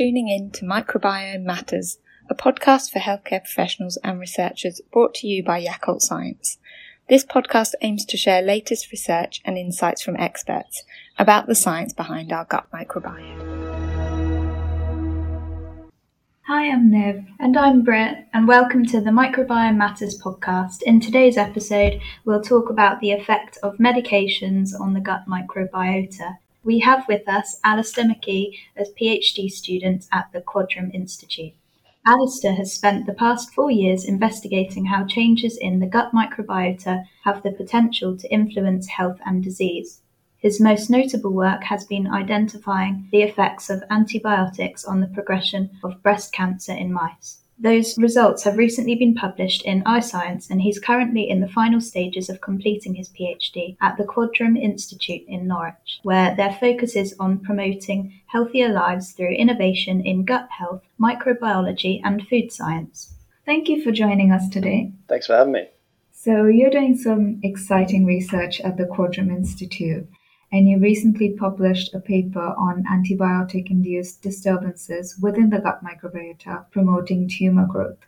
tuning in to Microbiome Matters, a podcast for healthcare professionals and researchers brought to you by Yakult Science. This podcast aims to share latest research and insights from experts about the science behind our gut microbiome. Hi, I'm Niv. And I'm Britt, and welcome to the Microbiome Matters podcast. In today's episode, we'll talk about the effect of medications on the gut microbiota. We have with us Alastair McKee as PhD student at the Quadram Institute. Alastair has spent the past four years investigating how changes in the gut microbiota have the potential to influence health and disease. His most notable work has been identifying the effects of antibiotics on the progression of breast cancer in mice. Those results have recently been published in iScience, and he's currently in the final stages of completing his PhD at the Quadram Institute in Norwich, where their focus is on promoting healthier lives through innovation in gut health, microbiology, and food science. Thank you for joining us today. Thanks for having me. So, you're doing some exciting research at the Quadram Institute and you recently published a paper on antibiotic induced disturbances within the gut microbiota promoting tumor growth.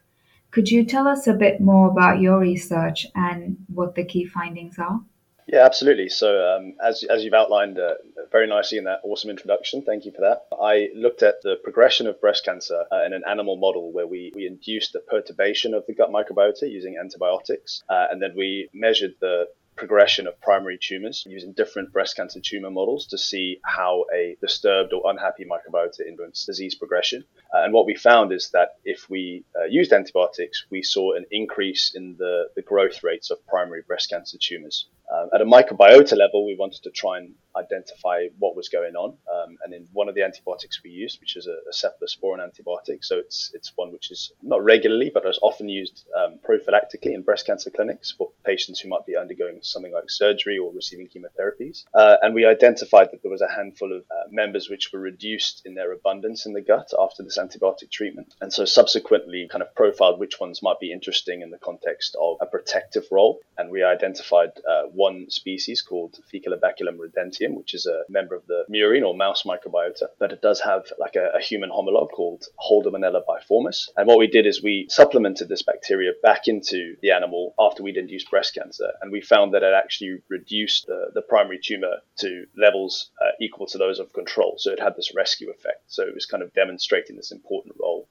Could you tell us a bit more about your research and what the key findings are? Yeah, absolutely. So, um, as, as you've outlined uh, very nicely in that awesome introduction, thank you for that. I looked at the progression of breast cancer uh, in an animal model where we, we induced the perturbation of the gut microbiota using antibiotics, uh, and then we measured the progression of primary tumors using different breast cancer tumor models to see how a disturbed or unhappy microbiota influenced disease progression. Uh, and what we found is that if we uh, used antibiotics, we saw an increase in the, the growth rates of primary breast cancer tumors. Um, at a microbiota level, we wanted to try and identify what was going on. Um, and in one of the antibiotics we used, which is a, a, cephalosporin antibiotic, so it's it's one which is not regularly, but is often used um, prophylactically in breast cancer clinics for patients who might be undergoing something like surgery or receiving chemotherapies. Uh, and we identified that there was a handful of uh, members which were reduced in their abundance in the gut after this antibiotic treatment. And so subsequently kind of profiled which ones might be interesting in the context of a protective role. And we identified uh, one species called Faecalibaculum rodentium, which is a member of the murine or mouse microbiota, but it does have like a, a human homologue called Holdemanella biformis. And what we did is we supplemented this bacteria back into the animal after we'd induced breast cancer, and we found that it actually reduced the, the primary tumor to levels uh, equal to those of control. So it had this rescue effect. So it was kind of demonstrating this important role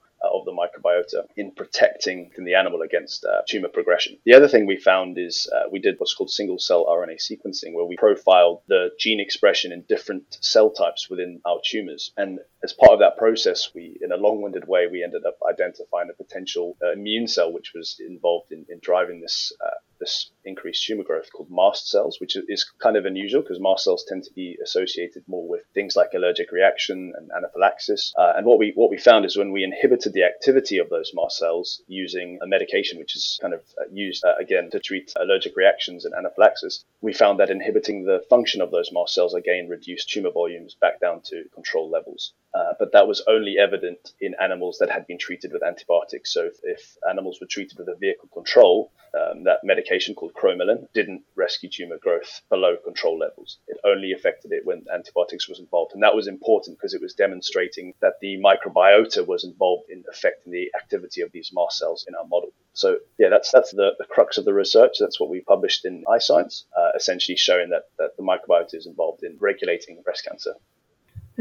the microbiota in protecting the animal against uh, tumor progression. The other thing we found is uh, we did what's called single cell RNA sequencing, where we profiled the gene expression in different cell types within our tumors. And as part of that process, we, in a long-winded way, we ended up identifying a potential uh, immune cell which was involved in, in driving this uh, this increased tumor growth called mast cells, which is kind of unusual because mast cells tend to be associated more with things like allergic reaction and anaphylaxis. Uh, and what we what we found is when we inhibited the activity of those mast cells using a medication which is kind of uh, used uh, again to treat allergic reactions and anaphylaxis, we found that inhibiting the function of those mast cells again reduced tumor volumes back down to control levels. Uh, but that was only evident in animals that had been treated with antibiotics. So if, if animals were treated with a vehicle control, um, that medication called cromolyn didn't rescue tumor growth below control levels. It only affected it when antibiotics was involved. And that was important because it was demonstrating that the microbiota was involved in affecting the activity of these mast cells in our model. So yeah, that's that's the, the crux of the research. That's what we published in iScience, uh, essentially showing that, that the microbiota is involved in regulating breast cancer.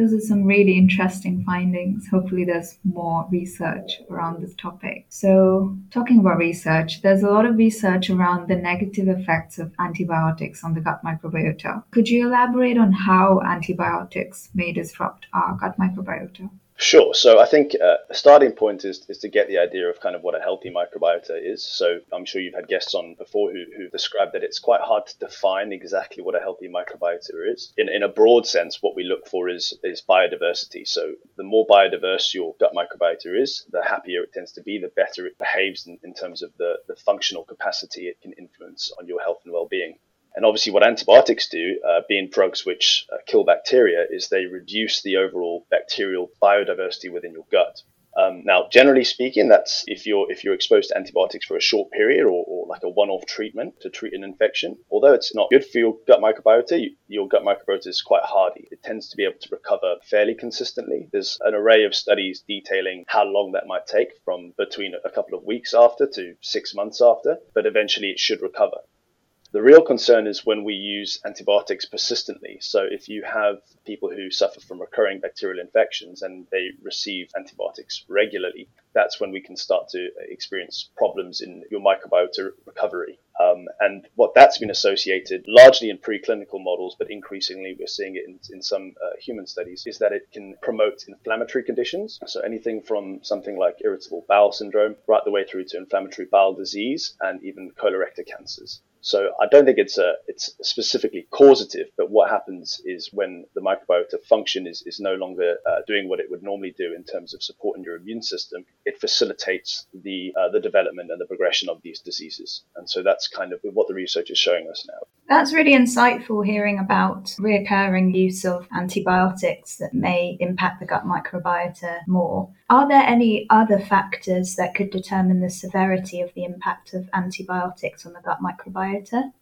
Those are some really interesting findings. Hopefully, there's more research around this topic. So, talking about research, there's a lot of research around the negative effects of antibiotics on the gut microbiota. Could you elaborate on how antibiotics may disrupt our gut microbiota? Sure. So I think uh, a starting point is, is to get the idea of kind of what a healthy microbiota is. So I'm sure you've had guests on before who, who described that it's quite hard to define exactly what a healthy microbiota is. In, in a broad sense, what we look for is, is biodiversity. So the more biodiverse your gut microbiota is, the happier it tends to be, the better it behaves in, in terms of the, the functional capacity it can influence on your health and well-being. And obviously, what antibiotics do, uh, being drugs which uh, kill bacteria, is they reduce the overall bacterial biodiversity within your gut. Um, now, generally speaking, that's if you're if you're exposed to antibiotics for a short period or, or like a one-off treatment to treat an infection. Although it's not good for your gut microbiota, your gut microbiota is quite hardy. It tends to be able to recover fairly consistently. There's an array of studies detailing how long that might take from between a couple of weeks after to six months after, but eventually it should recover. The real concern is when we use antibiotics persistently. So if you have people who suffer from recurring bacterial infections and they receive antibiotics regularly, that's when we can start to experience problems in your microbiota recovery. Um, and what that's been associated largely in preclinical models, but increasingly we're seeing it in, in some uh, human studies, is that it can promote inflammatory conditions. So anything from something like irritable bowel syndrome right the way through to inflammatory bowel disease and even colorectal cancers. So I don't think it's a it's specifically causative, but what happens is when the microbiota function is, is no longer uh, doing what it would normally do in terms of supporting your immune system, it facilitates the uh, the development and the progression of these diseases. And so that's kind of what the research is showing us now. That's really insightful hearing about reoccurring use of antibiotics that may impact the gut microbiota more. Are there any other factors that could determine the severity of the impact of antibiotics on the gut microbiota?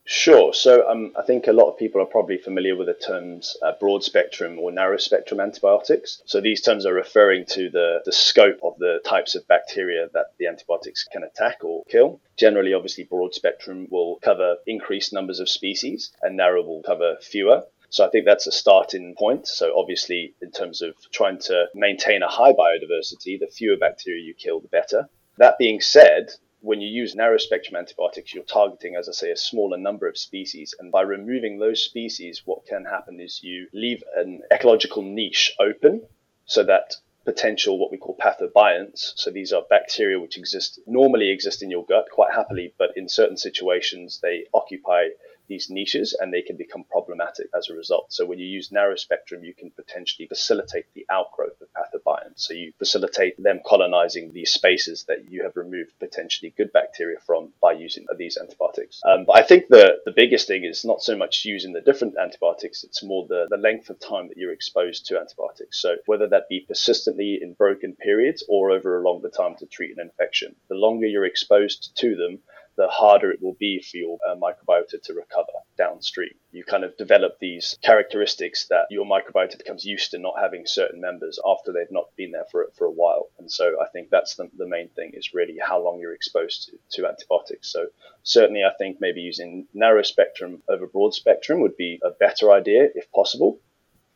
Sure. So um, I think a lot of people are probably familiar with the terms uh, broad spectrum or narrow spectrum antibiotics. So these terms are referring to the, the scope of the types of bacteria that the antibiotics can attack or kill. Generally, obviously, broad spectrum will cover increased numbers of species and narrow will cover fewer. So I think that's a starting point. So obviously, in terms of trying to maintain a high biodiversity, the fewer bacteria you kill, the better. That being said, when you use narrow spectrum antibiotics, you're targeting, as I say, a smaller number of species. And by removing those species, what can happen is you leave an ecological niche open so that potential what we call pathobionts. So these are bacteria which exist normally exist in your gut quite happily, but in certain situations they occupy these niches and they can become problematic as a result. So when you use narrow spectrum, you can potentially facilitate the outgrowth of pathobionts. So you facilitate them colonizing these spaces that you have removed potentially good bacteria from by using these antibiotics. Um, but I think the, the biggest thing is not so much using the different antibiotics, it's more the, the length of time that you're exposed to antibiotics. So whether that be persistently in broken periods or over a longer time to treat an infection, the longer you're exposed to them, the harder it will be for your uh, microbiota to recover downstream. You kind of develop these characteristics that your microbiota becomes used to not having certain members after they've not been there for, for a while. And so I think that's the, the main thing is really how long you're exposed to, to antibiotics. So certainly I think maybe using narrow spectrum over broad spectrum would be a better idea if possible.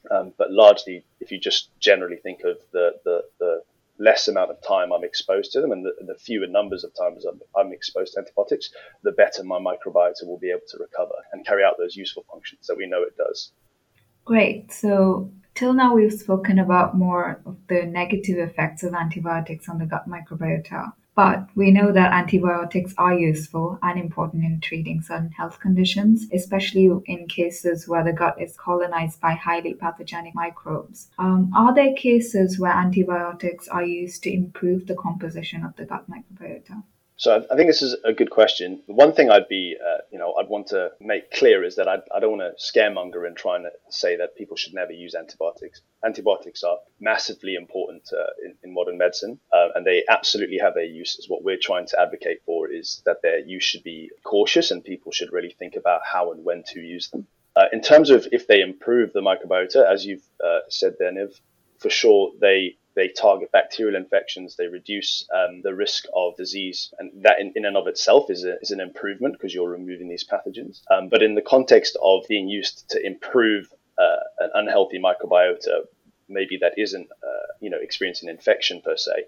Um, but largely, if you just generally think of the, the, the less amount of time I'm exposed to them and the, the fewer numbers of times I'm, I'm, exposed to antibiotics, the better my microbiota will be able to recover and carry out those useful functions that we know it does. Great. So, till now, we've spoken about more of the negative effects of antibiotics on the gut microbiota. But we know that antibiotics are useful and important in treating certain health conditions, especially in cases where the gut is colonized by highly pathogenic microbes. Um, are there cases where antibiotics are used to improve the composition of the gut microbiota? So I think this is a good question. One thing I'd be, uh, you know, I'd want to make clear is that I, I don't want to scaremonger and try and say that people should never use antibiotics. Antibiotics are massively important uh, in, in, modern medicine, uh, and they absolutely have their uses. What we're trying to advocate for is that their use should be cautious, and people should really think about how and when to use them. Uh, in terms of if they improve the microbiota, as you've uh, said there, for sure they they target bacterial infections, they reduce um, the risk of disease, and that in, in and of itself is, a, is an improvement because you're removing these pathogens. Um, but in the context of being used to improve uh, an unhealthy microbiota, maybe that isn't uh, you know experiencing infection per se.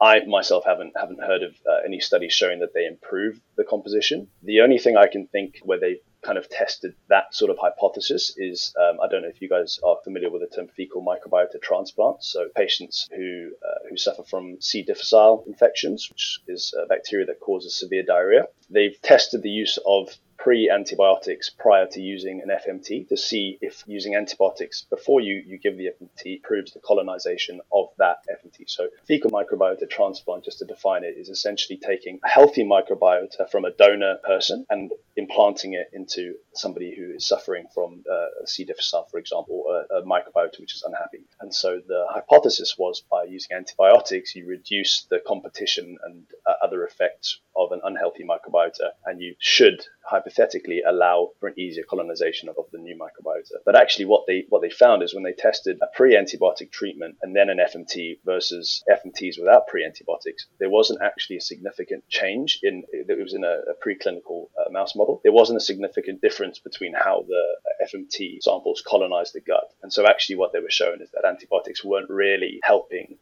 I myself haven't haven't heard of uh, any studies showing that they improve the composition. The only thing I can think where they've kind of tested that sort of hypothesis is um, I don't know if you guys are familiar with the term fecal microbiota transplant. So patients who uh, who suffer from C. difficile infections, which is a bacteria that causes severe diarrhea, they've tested the use of pre antibiotics prior to using an FMT to see if using antibiotics before you, you give the FMT proves the colonization of that FMT. So, fecal microbiota transplant, just to define it, is essentially taking a healthy microbiota from a donor person and implanting it into somebody who is suffering from uh, C. difficile, for example, a, a microbiota which is unhappy. And so, the hypothesis was by using antibiotics, you reduce the competition and uh, other effects of an unhealthy microbiota, and you should hypothetically allow for an easier colonization of, the new microbiota. But actually, what they what they found is when they tested a pre-antibiotic treatment and then an FMT versus FMTs without pre-antibiotics, there wasn't actually a significant change in that it was in a, a preclinical uh, mouse model. There wasn't a significant difference between how the FMT samples colonized the gut, and so actually what they were showing is that antibiotics weren't really helping uh,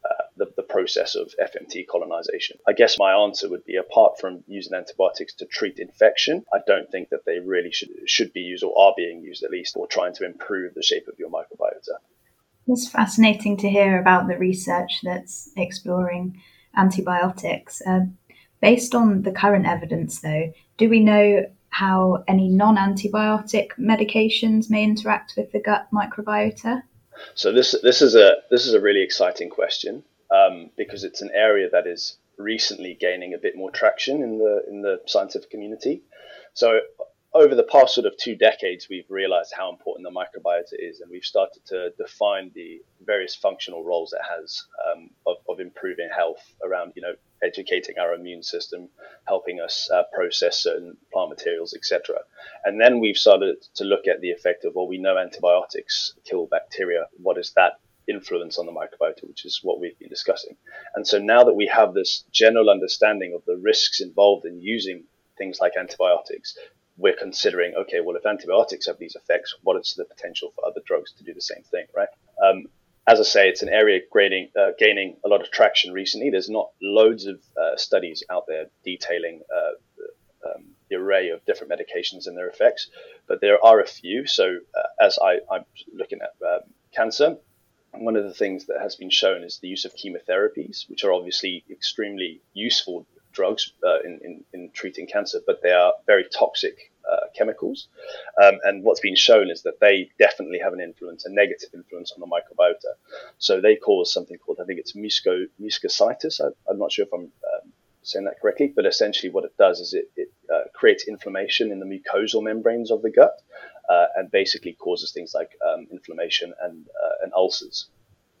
process of FMT colonization. I guess my answer would be apart from using antibiotics to treat infection, I don't think that they really should should be used or are being used at least for trying to improve the shape of your microbiota. It's fascinating to hear about the research that's exploring antibiotics. Uh, based on the current evidence, though, do we know how any non antibiotic medications may interact with the gut microbiota? So this this is a this is a really exciting question um, because it's an area that is recently gaining a bit more traction in the in the scientific community. So over the past sort of two decades, we've realized how important the microbiota is, and we've started to define the various functional roles it has um, of, of, improving health around, you know, educating our immune system, helping us uh, process certain plant materials, etc. And then we've started to look at the effect of, well, we know antibiotics kill bacteria. What is that influence on the microbiota, which is what we've been discussing. And so now that we have this general understanding of the risks involved in using things like antibiotics, we're considering, okay, well, if antibiotics have these effects, what is the potential for other drugs to do the same thing, right? Um, as I say, it's an area gaining, uh, gaining a lot of traction recently. There's not loads of uh, studies out there detailing uh, um, the array of different medications and their effects, but there are a few. So, uh, as I, am looking at um, cancer, one of the things that has been shown is the use of chemotherapies, which are obviously extremely useful drugs uh, in, in, in, treating cancer, but they are very toxic uh, chemicals. Um, and what's been shown is that they definitely have an influence, a negative influence on the microbiota. So they cause something called, I think it's muco, mucositis. I, am not sure if I'm um, saying that correctly, but essentially what it does is it, it uh, creates inflammation in the mucosal membranes of the gut uh, and basically causes things like um, inflammation and, uh, and ulcers.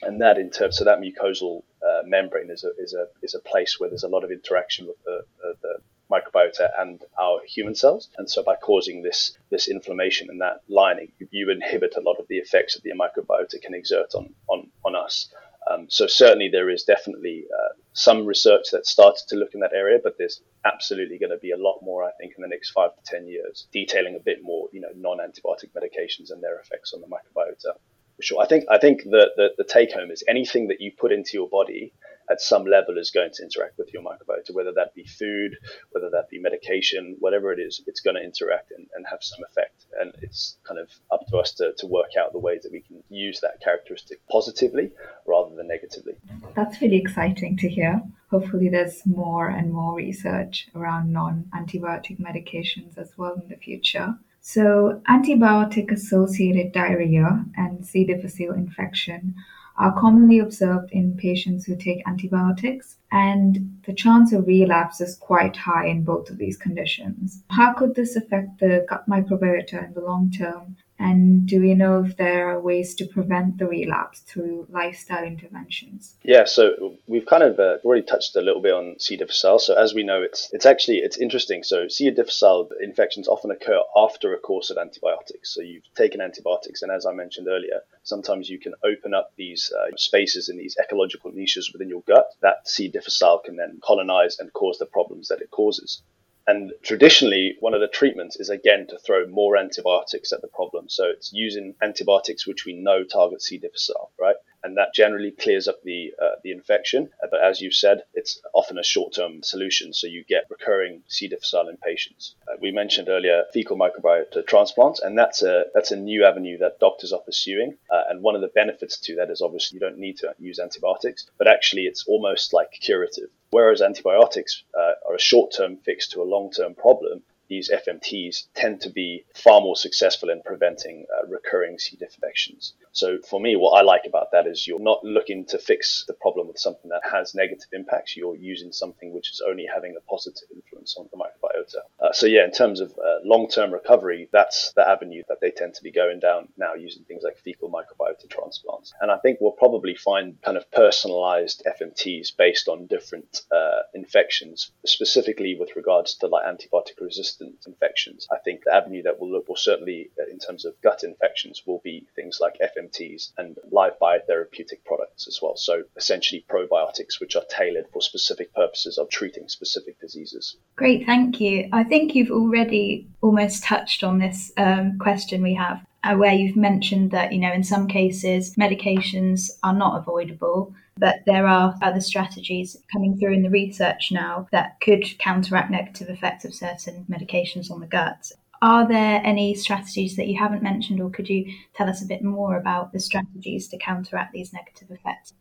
And that in terms so that mucosal uh, membrane is a, is a is a place where there's a lot of interaction with the, uh, the microbiota and our human cells. And so by causing this this inflammation in that lining you, inhibit a lot of the effects that the microbiota can exert on on, on us. Um, so certainly there is definitely uh, some research that started to look in that area, but there's absolutely going to be a lot more, I think, in the next five to ten years, detailing a bit more, you know, non-antibiotic medications and their effects on the microbiota sure. I think I think the, the, the take home is anything that you put into your body at some level is going to interact with your microbiota, whether that be food, whether that be medication, whatever it is, it's going to interact and, and have some effect. And it's kind of up to us to, to work out the ways that we can use that characteristic positively rather than negatively. That's really exciting to hear. Hopefully, there's more and more research around non antibiotic medications as well in the future. So, antibiotic associated diarrhea and C. difficile infection are commonly observed in patients who take antibiotics, and the chance of relapse is quite high in both of these conditions. How could this affect the gut microbiota in the long term? And do we know if there are ways to prevent the relapse through lifestyle interventions? Yeah, so we've kind of uh, already touched a little bit on C. difficile. So as we know, it's it's actually it's interesting. So C. difficile infections often occur after a course of antibiotics. So you've taken antibiotics, and as I mentioned earlier, sometimes you can open up these uh, spaces in these ecological niches within your gut. That C. difficile can then colonize and cause the problems that it causes. And traditionally, one of the treatments is again to throw more antibiotics at the problem. So it's using antibiotics which we know target C. difficile, right? and that generally clears up the uh, the infection. But as you said, it's often a short-term solution, so you get recurring C. difficile in patients. Uh, we mentioned earlier fecal microbiota transplants, and that's a that's a new avenue that doctors are pursuing. Uh, and one of the benefits to that is obviously you don't need to use antibiotics, but actually it's almost like curative. Whereas antibiotics uh, are a short-term fix to a long-term problem, these FMTs tend to be far more successful in preventing uh, recurring C. diff infections. So for me, what I like about that is you're not looking to fix the problem with something that has negative impacts. You're using something which is only having a positive influence on the microbiota. Uh, so yeah, in terms of uh, long term recovery, that's the avenue that they tend to be going down now using things like fecal microbiota transplants. And I think we'll probably find kind of personalized FMTs based on different uh, infections, specifically with regards to like antibiotic resistant infections. I think the avenue that we'll look will certainly, uh, in terms of gut infections, will be things like FMTs and live biotherapeutic products as well. So essentially probiotics which are tailored for specific purposes of treating specific diseases. Great, thank you. I think you've already almost touched on this um, question we have, uh, where you've mentioned that, you know, in some cases, medications are not avoidable, but there are other strategies coming through in the research now that could counteract negative effects of certain medications on the gut. Are there any strategies that you haven't mentioned, or could you tell us a bit more about the strategies to counteract these negative effects?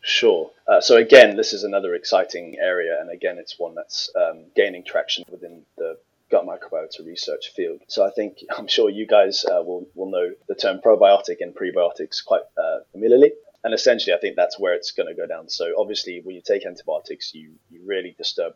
Sure. Uh, so again, this is another exciting area, and again, it's one that's um, gaining traction within the gut microbiota research field. So I think I'm sure you guys uh, will will know the term probiotic and prebiotics quite uh, familiarly. And essentially, I think that's where it's going to go down. So obviously, when you take antibiotics, you, you really disturb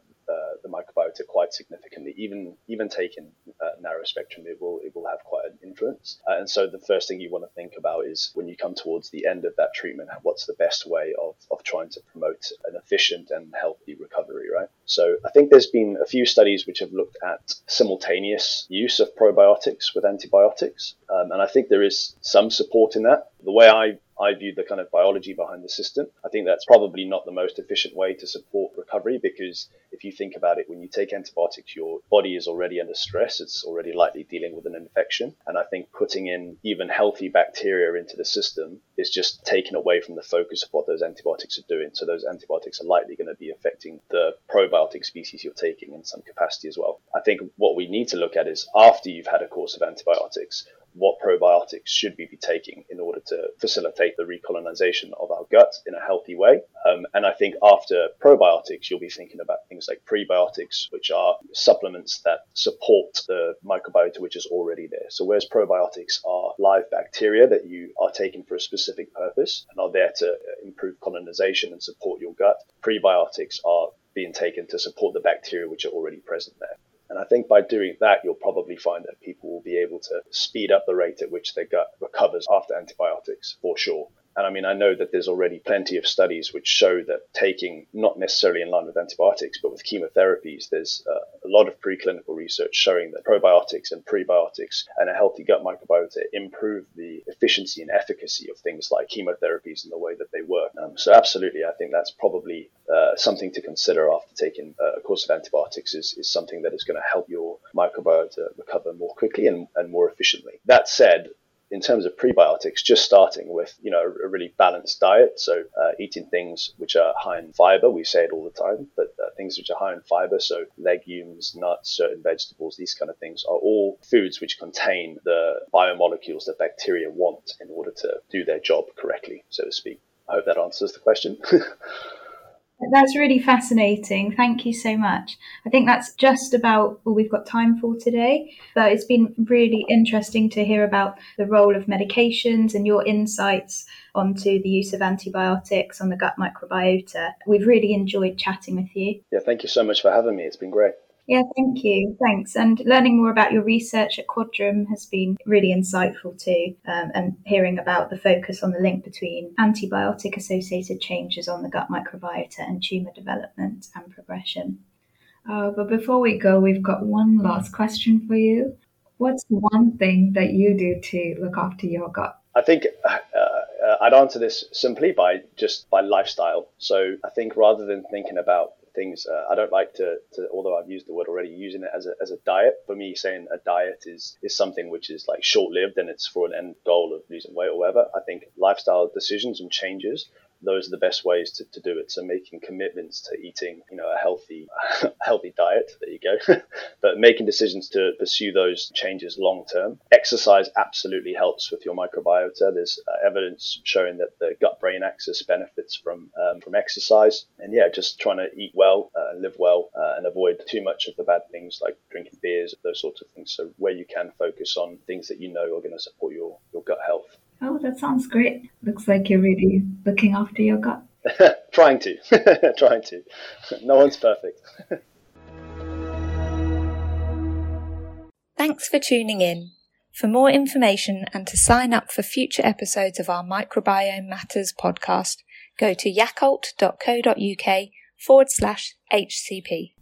microbiota quite significantly. Even even taken uh, narrow spectrum, it will it will have quite an influence. Uh, and so the first thing you want to think about is when you come towards the end of that treatment, what's the best way of, of trying to promote an efficient and healthy recovery, right? So I think there's been a few studies which have looked at simultaneous use of probiotics with antibiotics, um, and I think there is some support in that. The way I I view the kind of biology behind the system. I think that's probably not the most efficient way to support recovery because if you think about it, when you take antibiotics, your body is already under stress. It's already likely dealing with an infection. And I think putting in even healthy bacteria into the system is just taken away from the focus of what those antibiotics are doing. So those antibiotics are likely going to be affecting the probiotic species you're taking in some capacity as well. I think what we need to look at is after you've had a course of antibiotics, what probiotics should we be taking in order to facilitate the recolonization of our gut in a healthy way. Um, and I think after probiotics, you'll be thinking about things like prebiotics, which are supplements that support the microbiota which is already there. So whereas probiotics are live bacteria that you are taking for a specific purpose and are there to improve colonization and support your gut, prebiotics are being taken to support the bacteria which are already present there. I think by doing that, you'll probably find that people will be able to speed up the rate at which their gut recovers after antibiotics for sure. And I mean, I know that there's already plenty of studies which show that taking, not necessarily in line with antibiotics, but with chemotherapies, there's a lot of preclinical research showing that probiotics and prebiotics and a healthy gut microbiota improve the efficiency and efficacy of things like chemotherapies and the way that they work. Um, so, absolutely, I think that's probably uh, something to consider after taking a course of antibiotics is, is something that is going to help your microbiota recover more quickly and, and more efficiently. That said, in terms of prebiotics, just starting with you know a really balanced diet. So uh, eating things which are high in fiber. We say it all the time, but uh, things which are high in fiber, so legumes, nuts, certain vegetables, these kind of things are all foods which contain the biomolecules that bacteria want in order to do their job correctly, so to speak. I hope that answers the question. That's really fascinating. Thank you so much. I think that's just about all we've got time for today. But it's been really interesting to hear about the role of medications and your insights onto the use of antibiotics on the gut microbiota. We've really enjoyed chatting with you. Yeah, thank you so much for having me. It's been great. Yeah, thank you. Thanks. And learning more about your research at Quadram has been really insightful too. Um, and hearing about the focus on the link between antibiotic associated changes on the gut microbiota and tumour development and progression. Uh, but before we go, we've got one last question for you. What's one thing that you do to look after your gut? I think uh, uh, I'd answer this simply by just by lifestyle. So I think rather than thinking about things. Uh, I don't like to, to, although I've used the word already, using it as a, as a diet. For me, saying a diet is, is something which is like short lived and it's for an end goal of losing weight or whatever. I think lifestyle decisions and changes those are the best ways to, to do it. So making commitments to eating, you know, a healthy, healthy diet. There you go. but making decisions to pursue those changes long term. Exercise absolutely helps with your microbiota. There's uh, evidence showing that the gut-brain axis benefits from um, from exercise. And yeah, just trying to eat well, uh, live well, uh, and avoid too much of the bad things like drinking beers, those sorts of things. So where you can focus on things that you know are going to support your your gut health. Oh, that sounds great. Looks like you're really looking after your gut. Trying to. Trying to. No one's perfect. Thanks for tuning in. For more information and to sign up for future episodes of our Microbiome Matters podcast, go to yakult.co.uk forward slash HCP.